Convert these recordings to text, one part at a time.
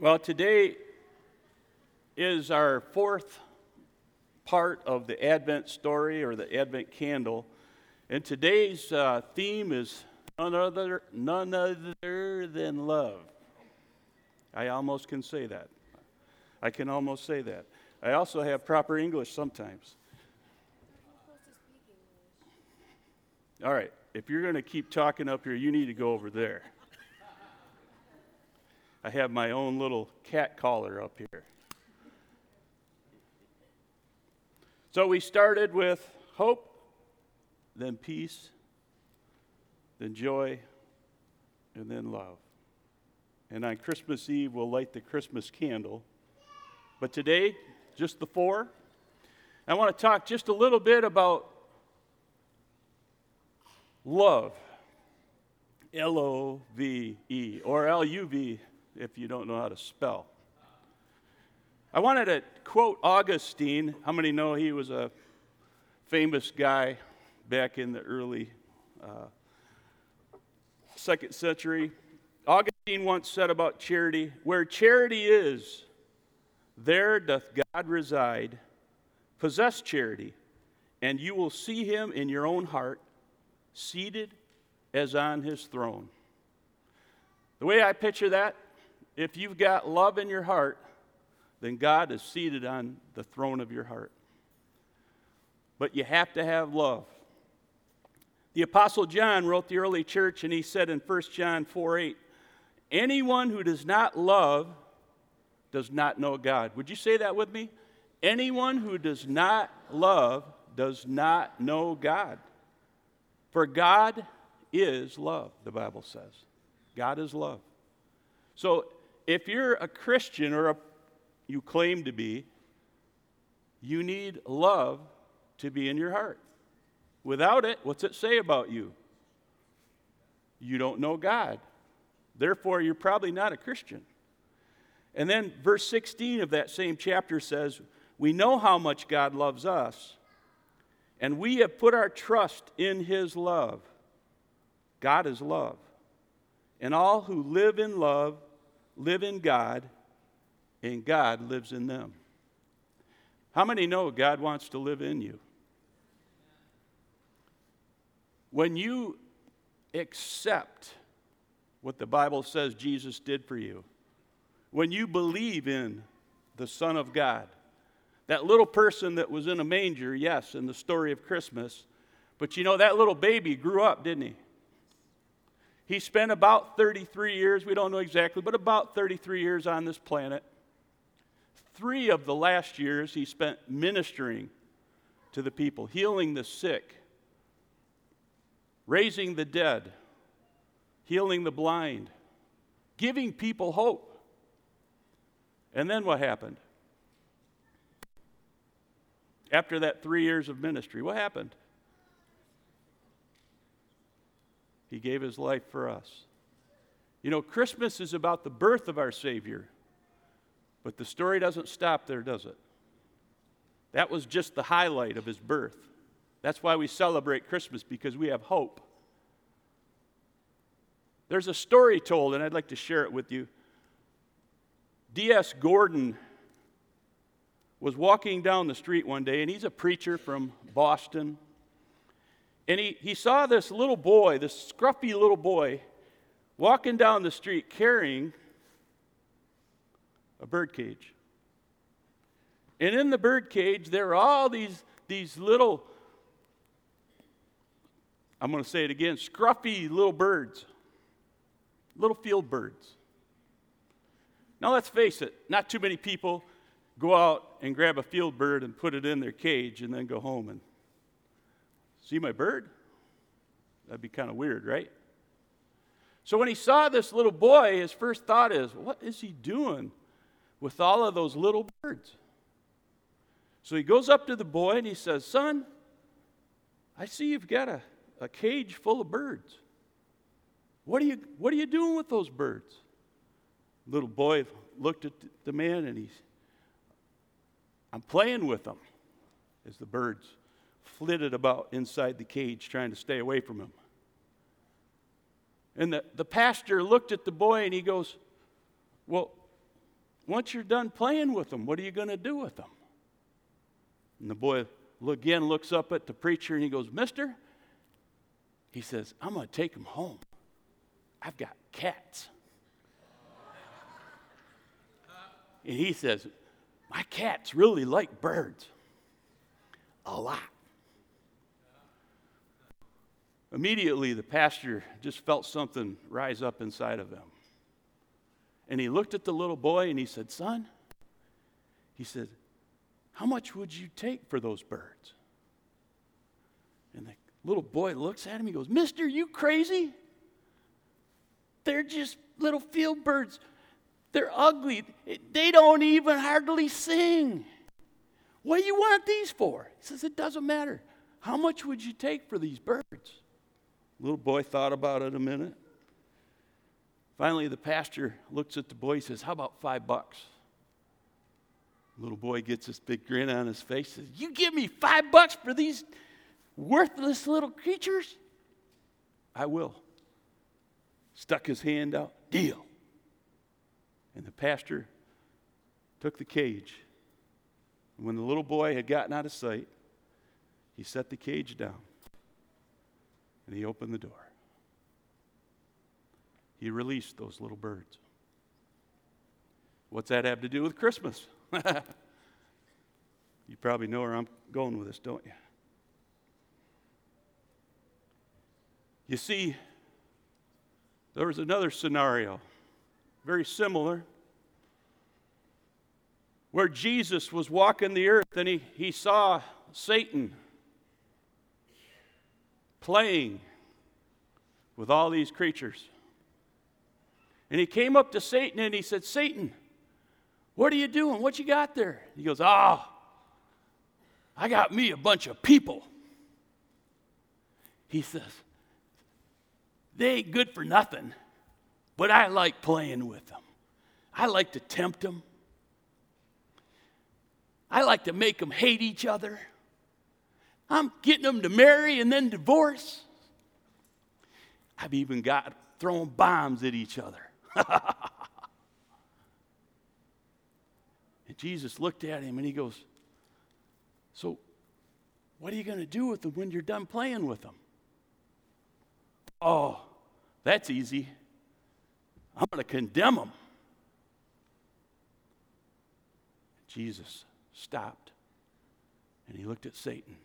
Well, today is our fourth part of the Advent story or the Advent candle. And today's uh, theme is none other, none other than love. I almost can say that. I can almost say that. I also have proper English sometimes. All right, if you're going to keep talking up here, you need to go over there. I have my own little cat collar up here. So we started with hope, then peace, then joy, and then love. And on Christmas Eve, we'll light the Christmas candle. But today, just the four. I want to talk just a little bit about love. L O V E, or L U V if you don't know how to spell. I wanted to quote Augustine. How many know he was a famous guy back in the early uh, second century? Augustine once said about charity Where charity is, there doth God reside. Possess charity, and you will see him in your own heart, seated as on his throne. The way I picture that, if you've got love in your heart, then God is seated on the throne of your heart. But you have to have love. The Apostle John wrote the early church, and he said in 1 John 4 8, Anyone who does not love does not know God. Would you say that with me? Anyone who does not love does not know God. For God is love, the Bible says. God is love. So if you're a Christian or a, you claim to be, you need love to be in your heart. Without it, what's it say about you? You don't know God. Therefore, you're probably not a Christian. And then verse 16 of that same chapter says, We know how much God loves us, and we have put our trust in his love. God is love. And all who live in love live in God, and God lives in them. How many know God wants to live in you? When you accept what the Bible says Jesus did for you, when you believe in the Son of God, that little person that was in a manger, yes, in the story of Christmas, but you know, that little baby grew up, didn't he? He spent about 33 years, we don't know exactly, but about 33 years on this planet. Three of the last years he spent ministering to the people, healing the sick, raising the dead, healing the blind, giving people hope. And then what happened? After that three years of ministry, what happened? He gave his life for us. You know, Christmas is about the birth of our Savior, but the story doesn't stop there, does it? That was just the highlight of his birth. That's why we celebrate Christmas, because we have hope. There's a story told, and I'd like to share it with you. D.S. Gordon was walking down the street one day, and he's a preacher from Boston. And he, he saw this little boy, this scruffy little boy, walking down the street carrying a bird cage. And in the bird cage, there are all these, these little, I'm going to say it again, scruffy little birds, little field birds. Now, let's face it, not too many people go out and grab a field bird and put it in their cage and then go home and See my bird? That'd be kind of weird, right? So when he saw this little boy, his first thought is, What is he doing with all of those little birds? So he goes up to the boy and he says, Son, I see you've got a, a cage full of birds. What are, you, what are you doing with those birds? Little boy looked at the man and he's, I'm playing with them, as the birds flitted about inside the cage trying to stay away from him. And the, the pastor looked at the boy and he goes, Well, once you're done playing with them, what are you going to do with them? And the boy again looks up at the preacher and he goes, Mister, he says, I'm going to take them home. I've got cats. And he says, My cats really like birds a lot. Immediately, the pastor just felt something rise up inside of him. And he looked at the little boy and he said, Son, he said, How much would you take for those birds? And the little boy looks at him. He goes, Mister, you crazy? They're just little field birds. They're ugly. They don't even hardly sing. What do you want these for? He says, It doesn't matter. How much would you take for these birds? Little boy thought about it a minute. Finally, the pastor looks at the boy and says, How about five bucks? Little boy gets this big grin on his face says, You give me five bucks for these worthless little creatures? I will. Stuck his hand out, deal. And the pastor took the cage. And when the little boy had gotten out of sight, he set the cage down and he opened the door. He released those little birds. What's that have to do with Christmas? you probably know where I'm going with this, don't you? You see, there was another scenario, very similar, where Jesus was walking the earth and he, he saw Satan playing with all these creatures. And he came up to Satan and he said, Satan, what are you doing? What you got there? He goes, Ah, oh, I got me a bunch of people. He says, They ain't good for nothing, but I like playing with them. I like to tempt them. I like to make them hate each other. I'm getting them to marry and then divorce. I've even got throwing bombs at each other. and Jesus looked at him and he goes, So, what are you going to do with them when you're done playing with them? Oh, that's easy. I'm going to condemn them. Jesus stopped and he looked at Satan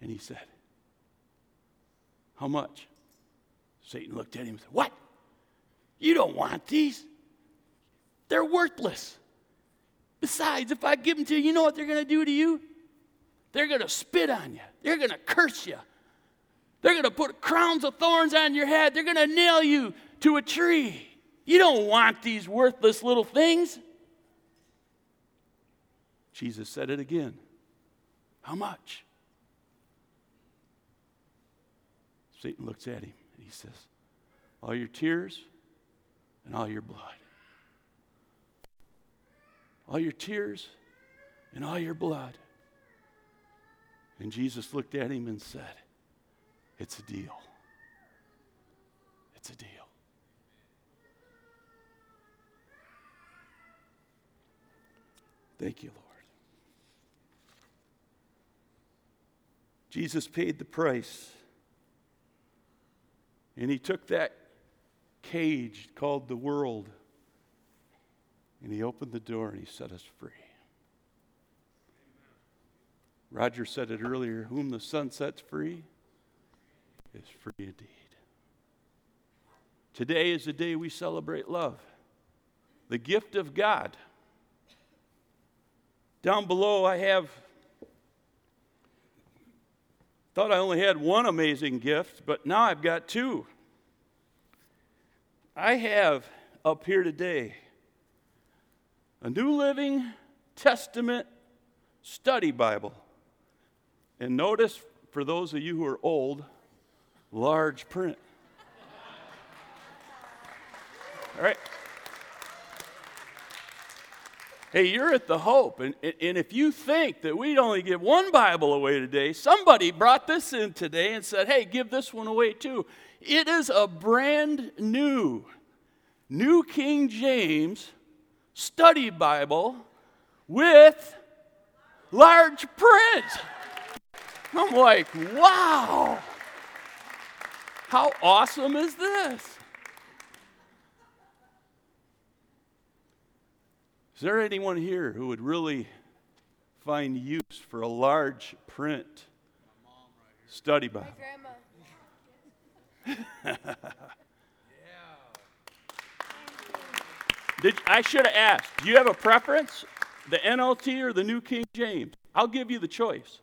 and he said, How much? Satan looked at him and said, What? You don't want these. They're worthless. Besides, if I give them to you, you know what they're going to do to you? They're going to spit on you, they're going to curse you, they're going to put crowns of thorns on your head, they're going to nail you to a tree. You don't want these worthless little things. Jesus said it again. How much? Satan looks at him and he says, All your tears and all your blood. All your tears and all your blood. And Jesus looked at him and said, It's a deal. It's a deal. Thank you, Lord. Jesus paid the price. And he took that cage called the world and he opened the door and he set us free. Roger said it earlier whom the Son sets free is free indeed. Today is the day we celebrate love, the gift of God. Down below, I have Thought I only had one amazing gift, but now I've got two. I have up here today a New Living Testament study Bible. And notice, for those of you who are old, large print. All right. Hey, you're at the Hope. And, and if you think that we'd only give one Bible away today, somebody brought this in today and said, hey, give this one away too. It is a brand new, New King James study Bible with large print. I'm like, wow, how awesome is this? Is there anyone here who would really find use for a large print study Bible? Did, I should have asked, do you have a preference? The NLT or the New King James? I'll give you the choice.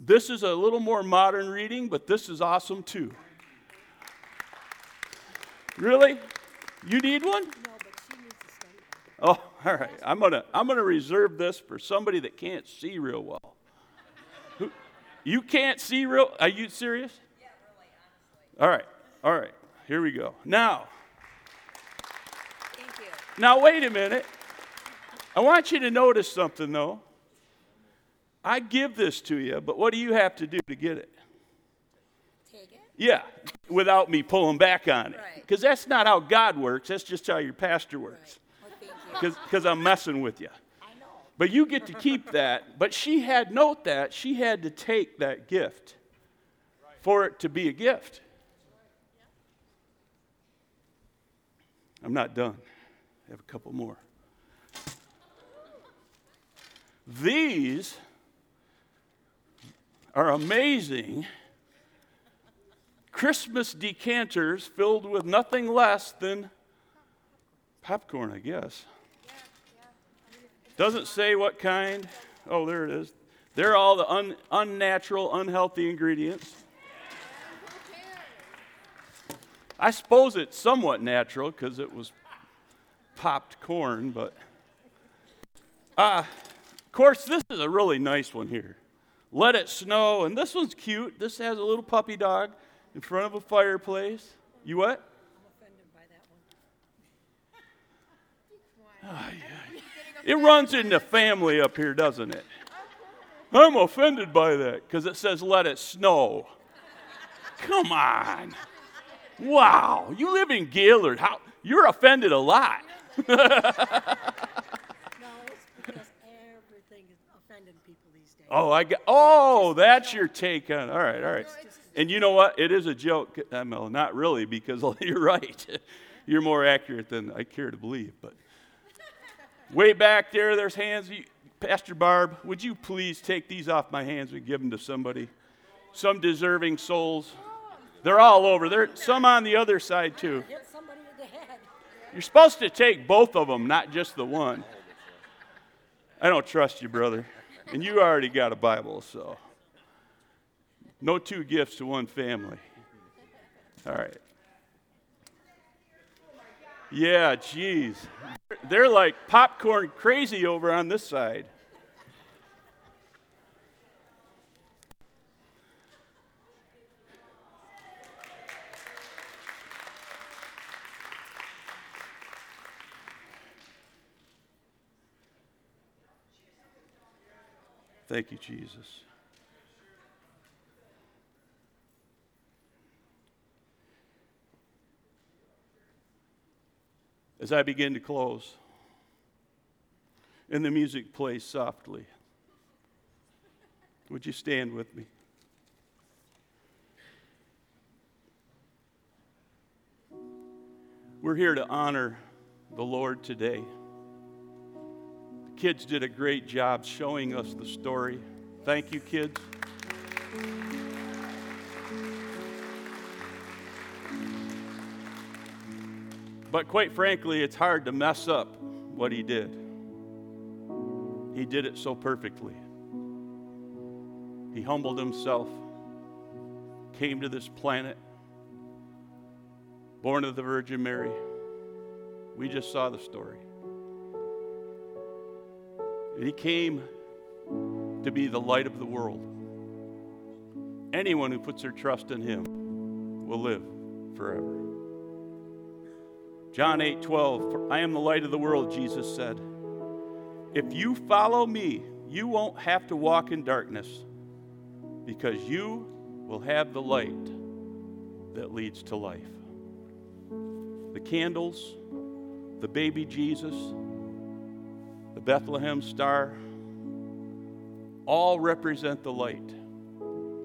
This is a little more modern reading, but this is awesome too. Really? You need one? No, but she needs a study. Oh, all right. I'm gonna I'm gonna reserve this for somebody that can't see real well. Who, you can't see real? Are you serious? Yeah, really, honestly. All right. All right. Here we go. Now. Thank you. Now wait a minute. I want you to notice something though. I give this to you, but what do you have to do to get it? Take it? Yeah, without me pulling back on it. Because right. that's not how God works, that's just how your pastor works. Right. Well, I'm messing with you. But you get to keep that. But she had, note that, she had to take that gift for it to be a gift. I'm not done. I have a couple more. These are amazing Christmas decanters filled with nothing less than popcorn, I guess. Doesn't say what kind. Oh, there it is. They're all the un- unnatural, unhealthy ingredients. I suppose it's somewhat natural because it was popped corn, but. Uh, of course, this is a really nice one here. Let It Snow. And this one's cute. This has a little puppy dog in front of a fireplace. You what? I'm offended by that one. It runs in the family up here, doesn't it? I'm offended by that because it says let it snow. Come on. Wow, you live in Gaylord. How you're offended a lot. Oh, I got. Oh, that's your take on. All right, all right. And you know what? It is a joke. Uh, well, not really, because you're right. You're more accurate than I care to believe. But way back there, there's hands. Pastor Barb, would you please take these off my hands and give them to somebody? Some deserving souls. They're all over. There's some on the other side too. You're supposed to take both of them, not just the one. I don't trust you, brother. And you already got a Bible, so no two gifts to one family. All right. Yeah, geez. They're like popcorn crazy over on this side. Thank you, Jesus. As I begin to close, and the music plays softly, would you stand with me? We're here to honor the Lord today The kids did a great job showing us the story. Thank you, kids. But quite frankly, it's hard to mess up what he did. He did it so perfectly. He humbled himself, came to this planet, born of the Virgin Mary. We just saw the story. And he came to be the light of the world. Anyone who puts their trust in him will live forever. John 8 12, I am the light of the world, Jesus said. If you follow me, you won't have to walk in darkness because you will have the light that leads to life. The candles, the baby Jesus, the Bethlehem star, all represent the light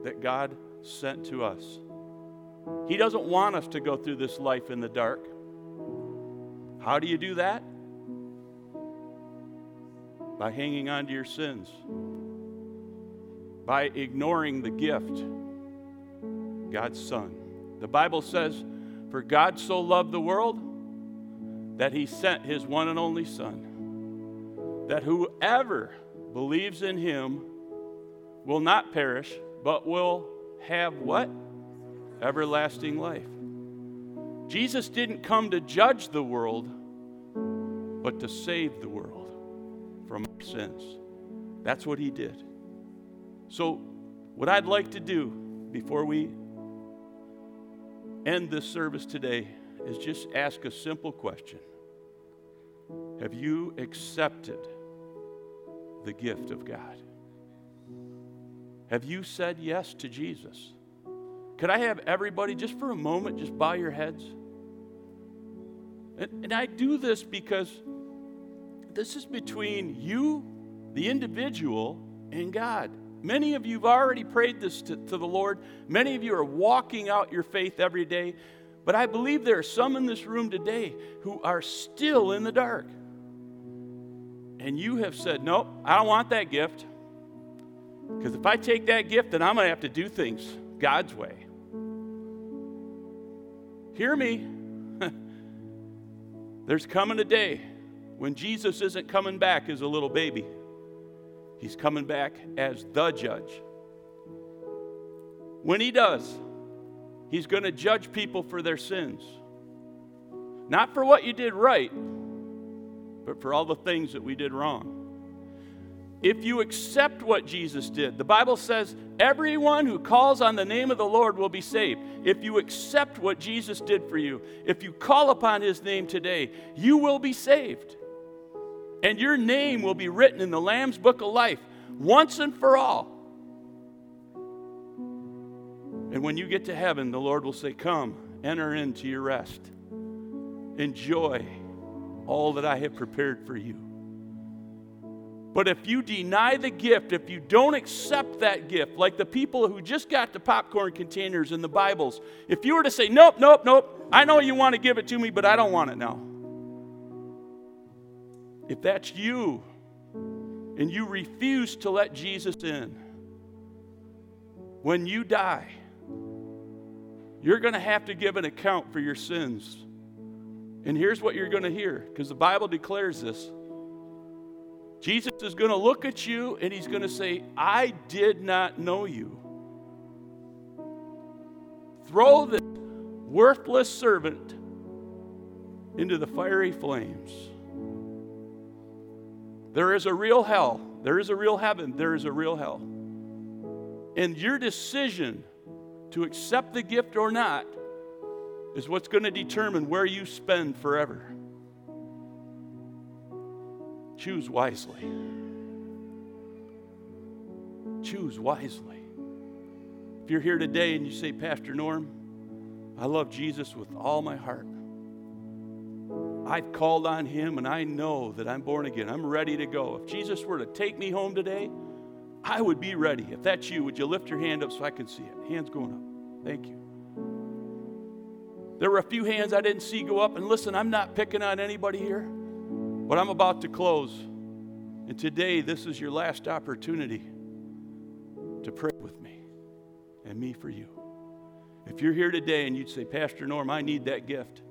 that God sent to us. He doesn't want us to go through this life in the dark. How do you do that? By hanging on to your sins, by ignoring the gift, God's Son. The Bible says, For God so loved the world that he sent his one and only Son, that whoever believes in him will not perish, but will have what? Everlasting life. Jesus didn't come to judge the world, but to save the world from our sins. That's what he did. So, what I'd like to do before we end this service today is just ask a simple question Have you accepted the gift of God? Have you said yes to Jesus? Could I have everybody, just for a moment, just bow your heads? And, and I do this because this is between you, the individual, and God. Many of you have already prayed this to, to, the Lord. Many of you are walking out your faith every day. But I believe there are some in this room today who are still in the dark. And you have said, Nope, I don't want that gift. Because if I take that gift, then I'm going to have to do things God's way. Hear me. There's coming a day when Jesus isn't coming back as a little baby, He's coming back as the judge. When He does, He's going to judge people for their sins. Not for what you did right, but for all the things that we did wrong if you accept what Jesus did. The Bible says everyone who calls on the name of the Lord will be saved. If you accept what Jesus did for you, if you call upon his name today, you will be saved. And your name will be written in the Lamb's book of life once and for all. And when you get to heaven, the Lord will say, Come, enter into your rest. Enjoy all that I have prepared for you. But if you deny the gift, if you don't accept that gift, like the people who just got the popcorn containers in the Bibles, if you were to say, Nope, nope, nope, I know you want to give it to me, but I don't want it now. If that's you and you refuse to let Jesus in, when you die, you're going to have to give an account for your sins. And here's what you're going to hear, because the Bible declares this. Jesus is going to look at you and he's going to say, I did not know you. Throw this worthless servant into the fiery flames. There is a real hell. There is a real heaven. There is a real hell. And your decision to accept the gift or not is what's going to determine where you spend forever. Choose wisely. Choose wisely. If you're here today and you say, Pastor Norm, I love Jesus with all my heart. I've called on him and I know that I'm born again. I'm ready to go. If Jesus were to take me home today, I would be ready. If that's you, would you lift your hand up so I can see it? Hands going up. Thank you. There were a few hands I didn't see go up. And listen, I'm not picking on anybody here. But I'm about to close. And today, this is your last opportunity to pray with me and me for you. If you're here today and you'd say, Pastor Norm, I need that gift.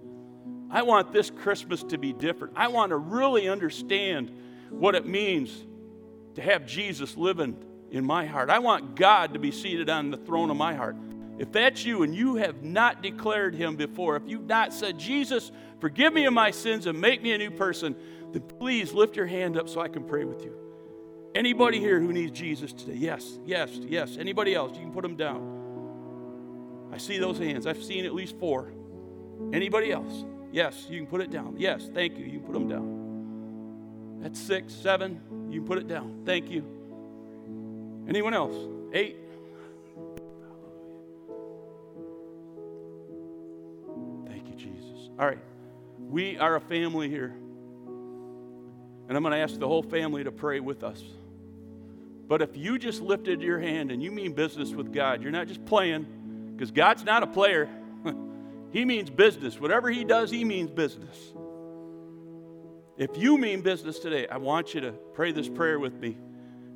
I want this Christmas to be different. I want to really understand what it means to have Jesus living in my heart. I want God to be seated on the throne of my heart. If that's you and you have not declared him before, if you've not said, Jesus, forgive me of my sins and make me a new person, then please lift your hand up so I can pray with you. Anybody here who needs Jesus today? Yes, yes, yes. Anybody else? You can put them down. I see those hands. I've seen at least four. Anybody else? Yes, you can put it down. Yes, thank you. You can put them down. That's six, seven. You can put it down. Thank you. Anyone else? Eight. Thank you, Jesus. All right. We are a family here. And I'm going to ask the whole family to pray with us. But if you just lifted your hand and you mean business with God, you're not just playing, because God's not a player. he means business. Whatever He does, He means business. If you mean business today, I want you to pray this prayer with me.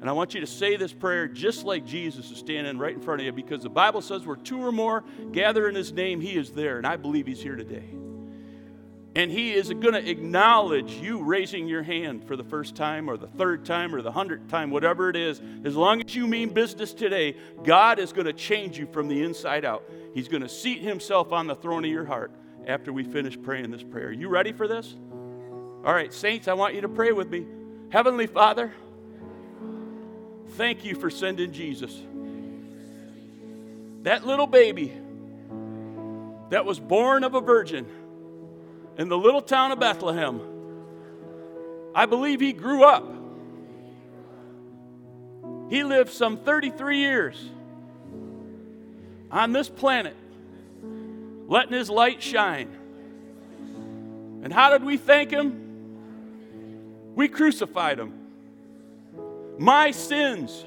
And I want you to say this prayer just like Jesus is standing right in front of you because the Bible says where two or more gather in His name, He is there. And I believe He's here today. And He is going to acknowledge you raising your hand for the first time or the third time or the hundredth time, whatever it is. As long as you mean business today, God is going to change you from the inside out. He's going to seat Himself on the throne of your heart after we finish praying this prayer. You ready for this? All right, saints, I want you to pray with me. Heavenly Father, thank you for sending Jesus. That little baby that was born of a virgin in the little town of Bethlehem. I believe he grew up. He lived some 33 years on this planet, letting his light shine. And how did we thank him? We crucified him. My sins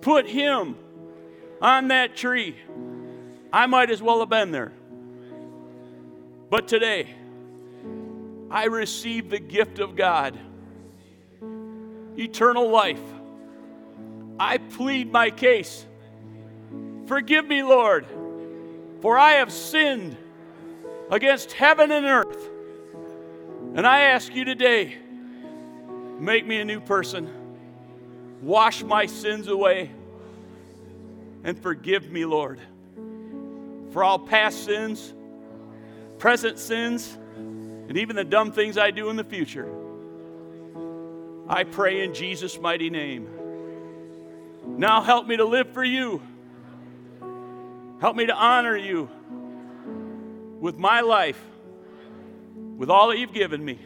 put him on that tree. I might as well have been there. But today, I receive the gift of God, eternal life. I plead my case. Forgive me, Lord, for I have sinned against heaven and earth. And I ask you today, make me a new person, wash my sins away, and forgive me, Lord, for all past sins, present sins and even the dumb things I do in the future. I pray in Jesus' mighty name. Now help me to live for you. Help me to honor you with my life, with all that you've given me.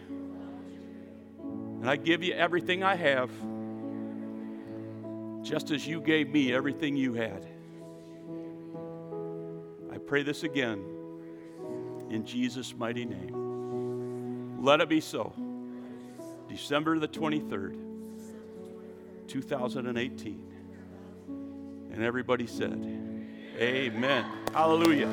And I give you everything I have, just as you gave me everything you had. I pray this again in Jesus' mighty name. Let it be so. December the 23rd, 2018. And everybody said, Amen. Hallelujah.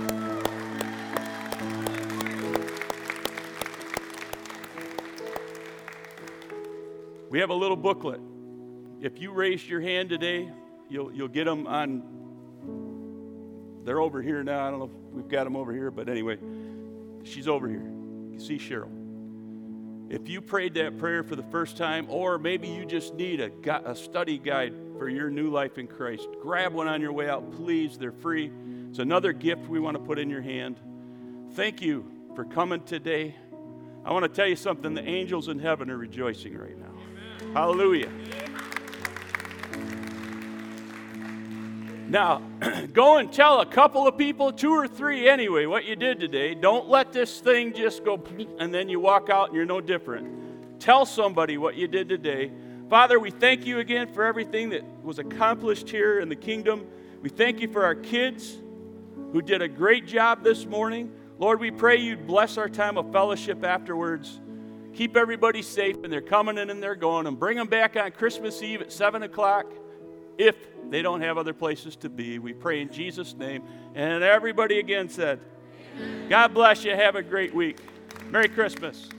We have a little booklet. If you raised your hand today, you'll, you'll get them on. They're over here now. I don't know if we've got them over here, but anyway, she's over here. You see Cheryl. If you prayed that prayer for the first time, or maybe you just need a, a study guide for your new life in Christ, grab one on your way out, please. They're free. It's another gift we want to put in your hand. Thank you for coming today. I want to tell you something the angels in heaven are rejoicing right now. Amen. Hallelujah. Now, go and tell a couple of people, two or three anyway, what you did today. Don't let this thing just go and then you walk out and you're no different. Tell somebody what you did today. Father, we thank you again for everything that was accomplished here in the kingdom. We thank you for our kids who did a great job this morning. Lord, we pray you'd bless our time of fellowship afterwards. Keep everybody safe, and they're coming in and they're going, and bring them back on Christmas Eve at 7 o'clock if they don't have other places to be. We pray in Jesus' name. And everybody again said, God bless you. Have a great week. Merry Christmas.